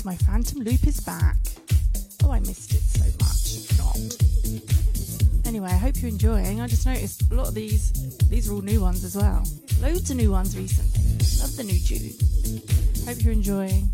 guys. My Phantom Loop is back. Oh, I missed it so much. Not. Anyway, I hope you're enjoying. I just noticed a lot of these, these are all new ones as well. Loads of new ones recently. Love the new tune. Hope you're enjoying.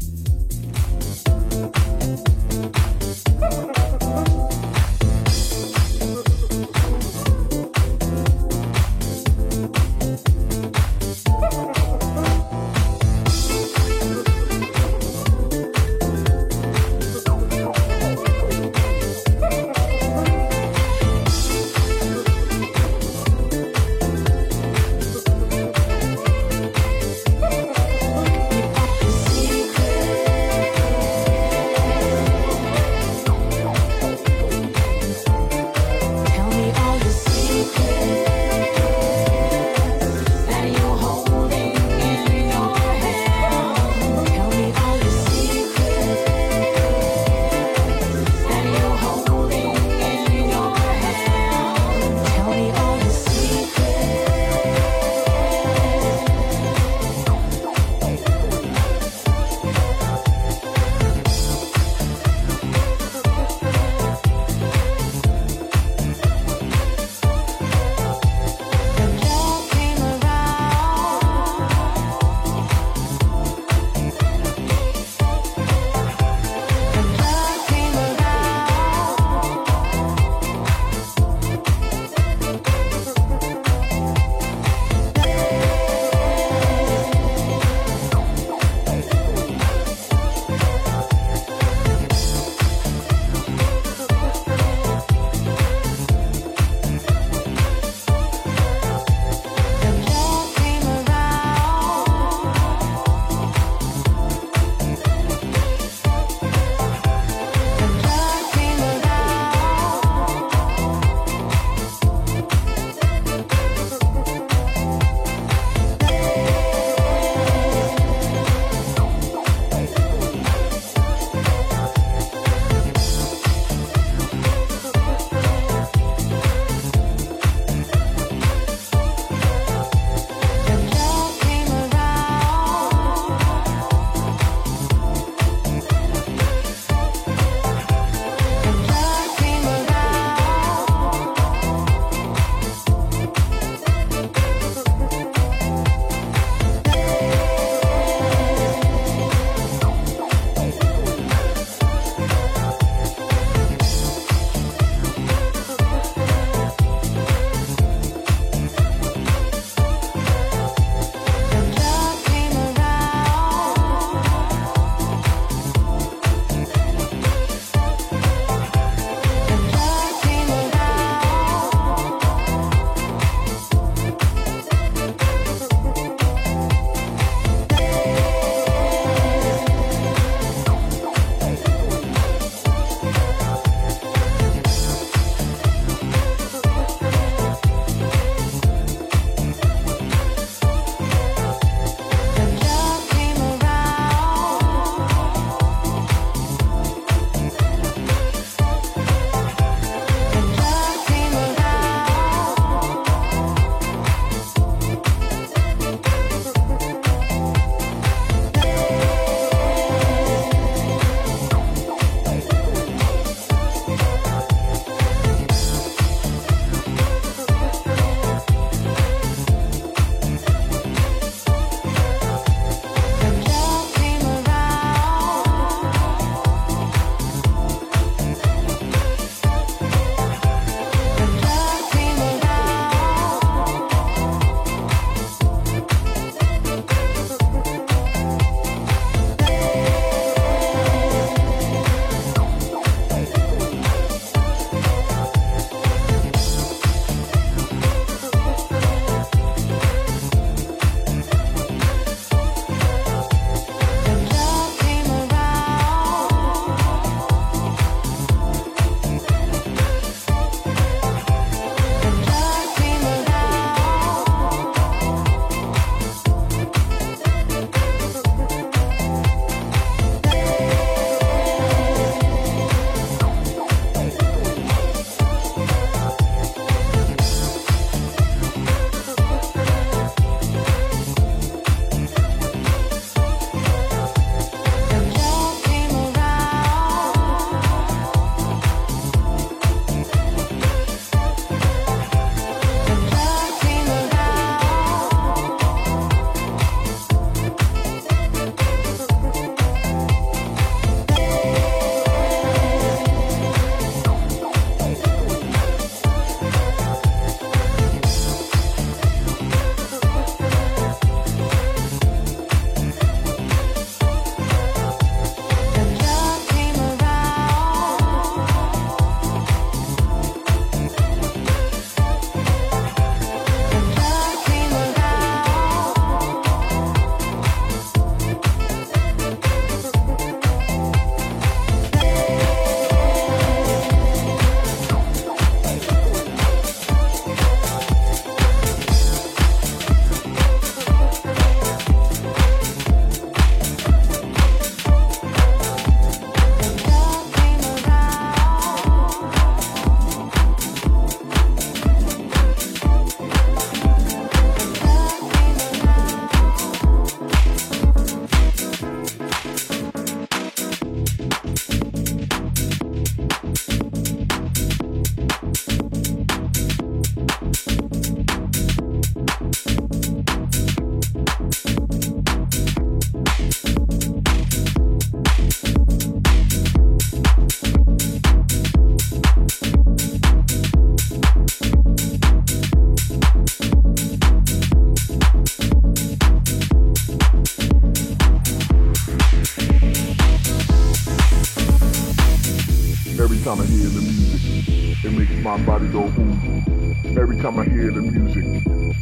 Body go ooh. Every time I hear the music,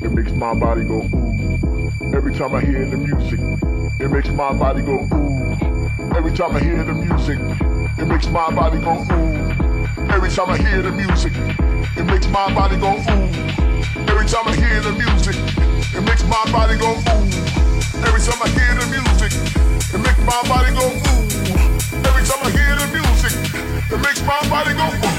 it makes my body go ooh. Every time I hear the music, it makes my body go ooh. Every time I hear the music, it makes my body go ooh. Every time I hear the music, it makes my body go ooh. Every time I hear the music, it makes my body go ooh. Every time I hear the music, it makes my body go ooh. Every time I hear the music, it makes my body go just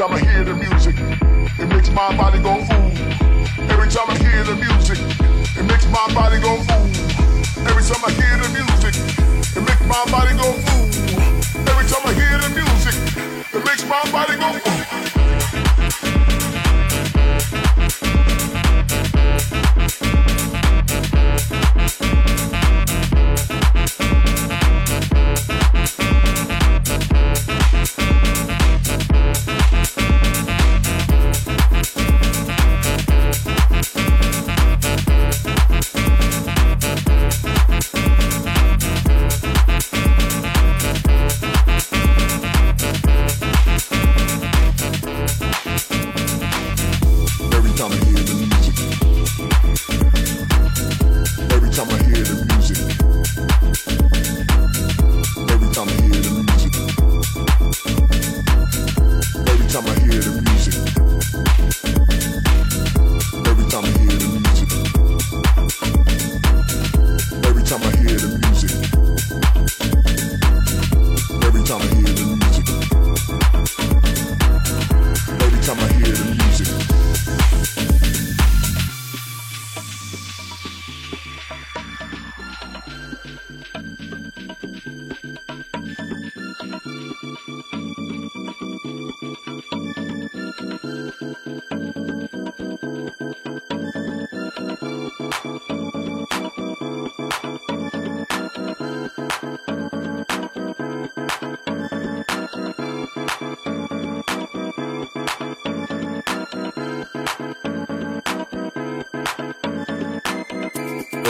time I hear the music, it makes my body go ooh. Every time I hear the music, it makes my body go ooh. Every time I hear the music, it makes my body go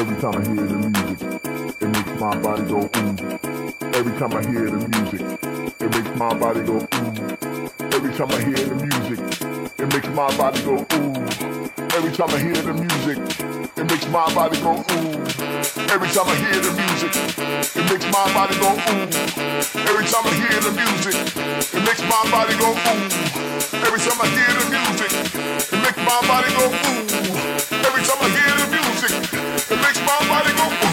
Every time I hear the music, it makes my body go ooh. Every time I hear the music, it makes my body go ooh. Every time I hear the music, it makes my body go ooh. Every time I hear the music, it makes my body go ooh. Every time I hear the music, it makes my body go ooh. Every time I hear the music, it makes my body go ooh. Every time I hear the music, it makes my body go ooh. Every time I hear the music music makes my body go.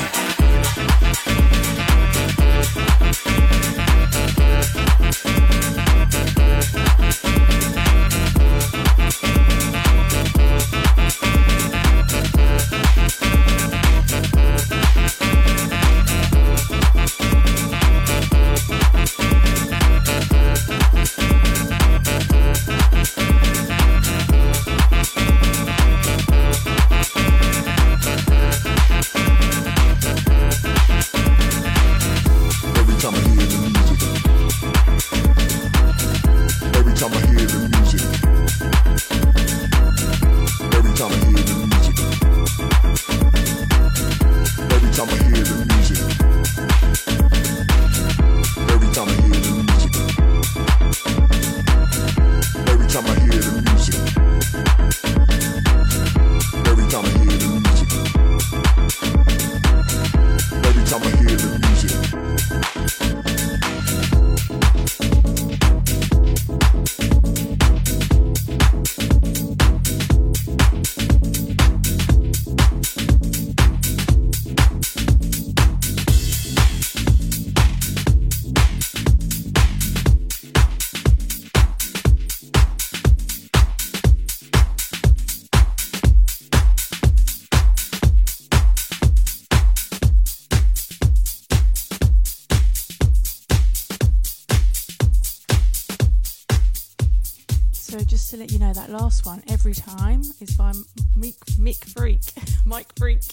That last one, Every Time, is by Mick, Mick Freak. Mike Freak.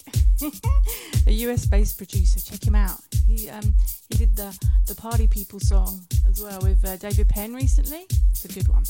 a US based producer. Check him out. He um, he did the, the Party People song as well with uh, David Penn recently. It's a good one.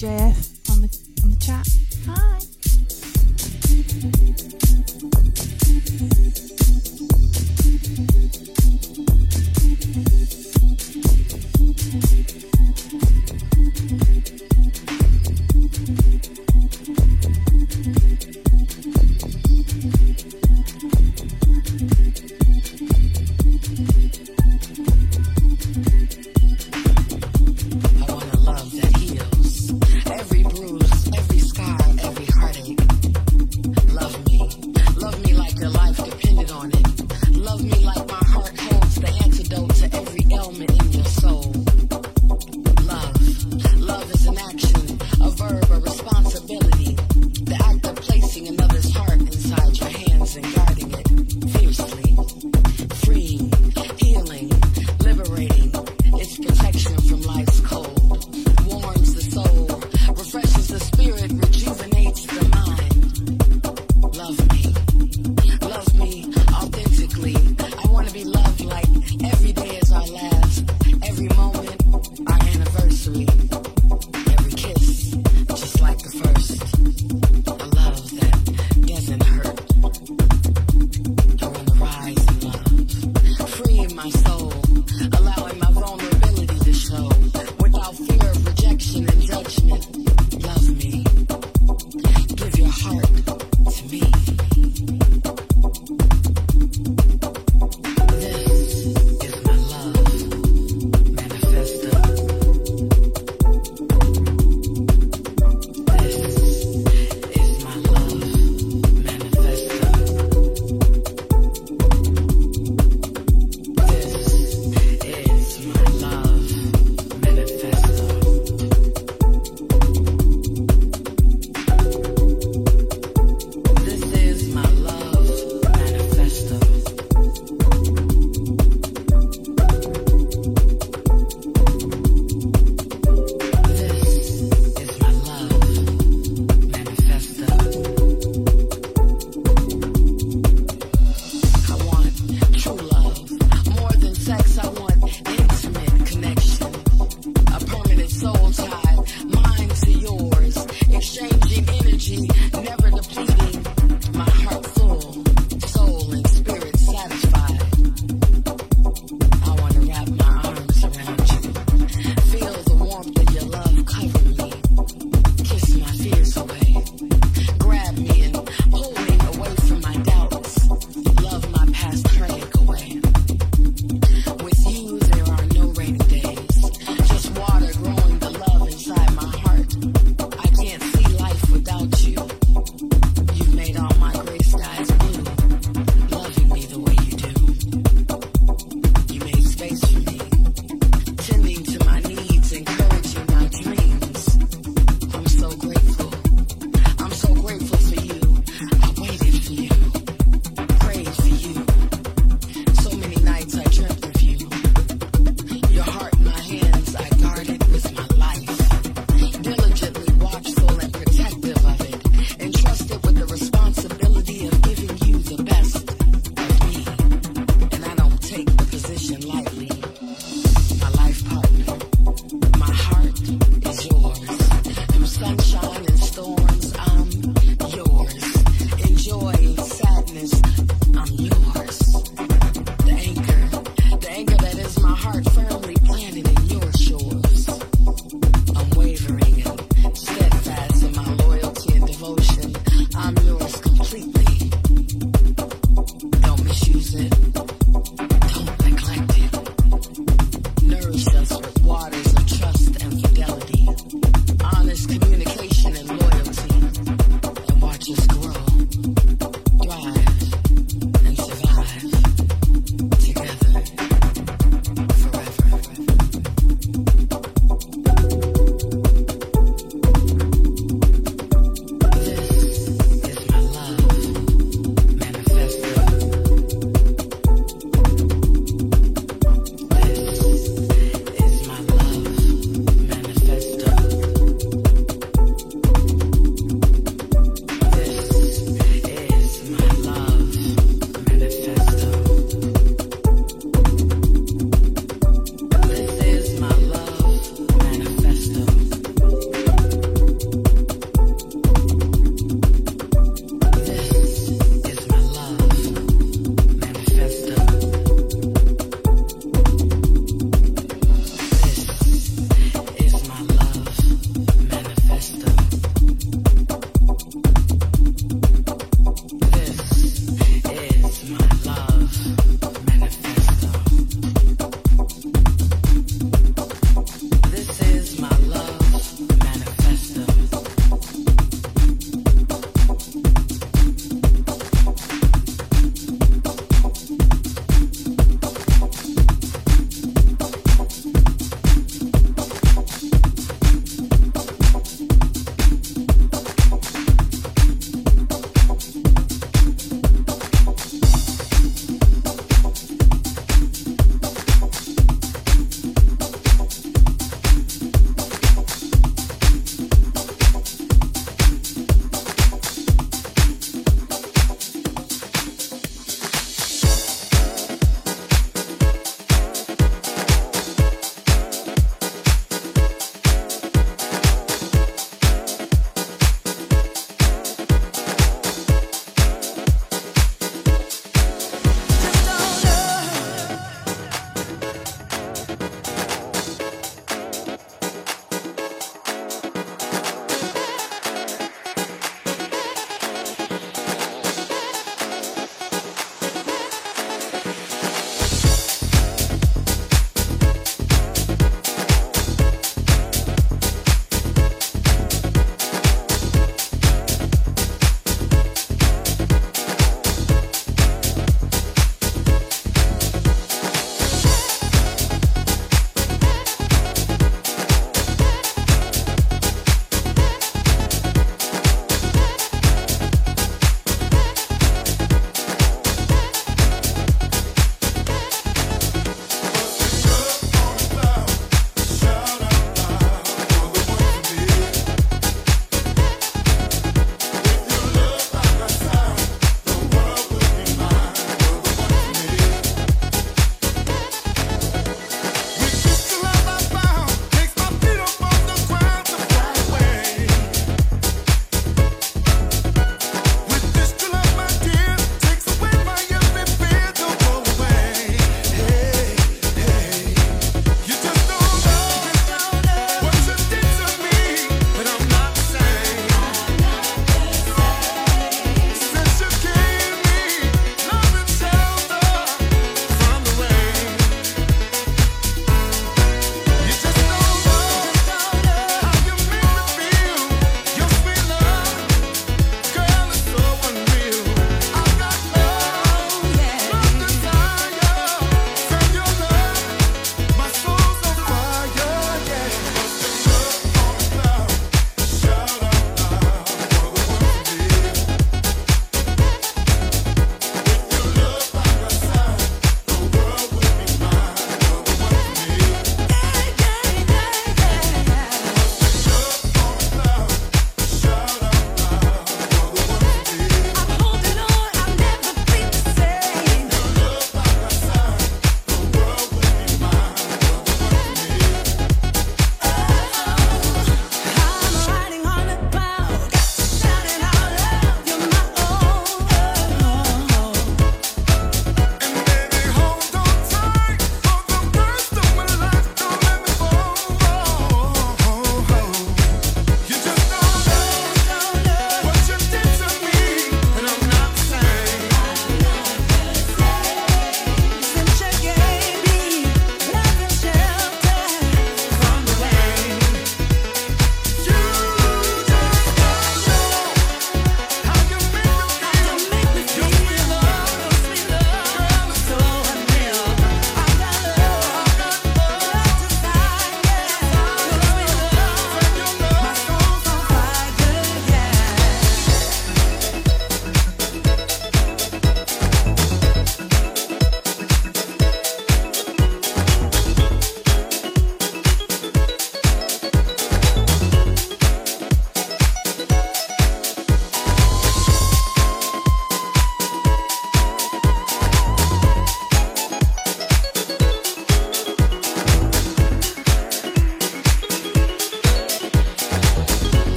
Pandy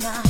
tonight.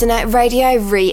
Internet Radio re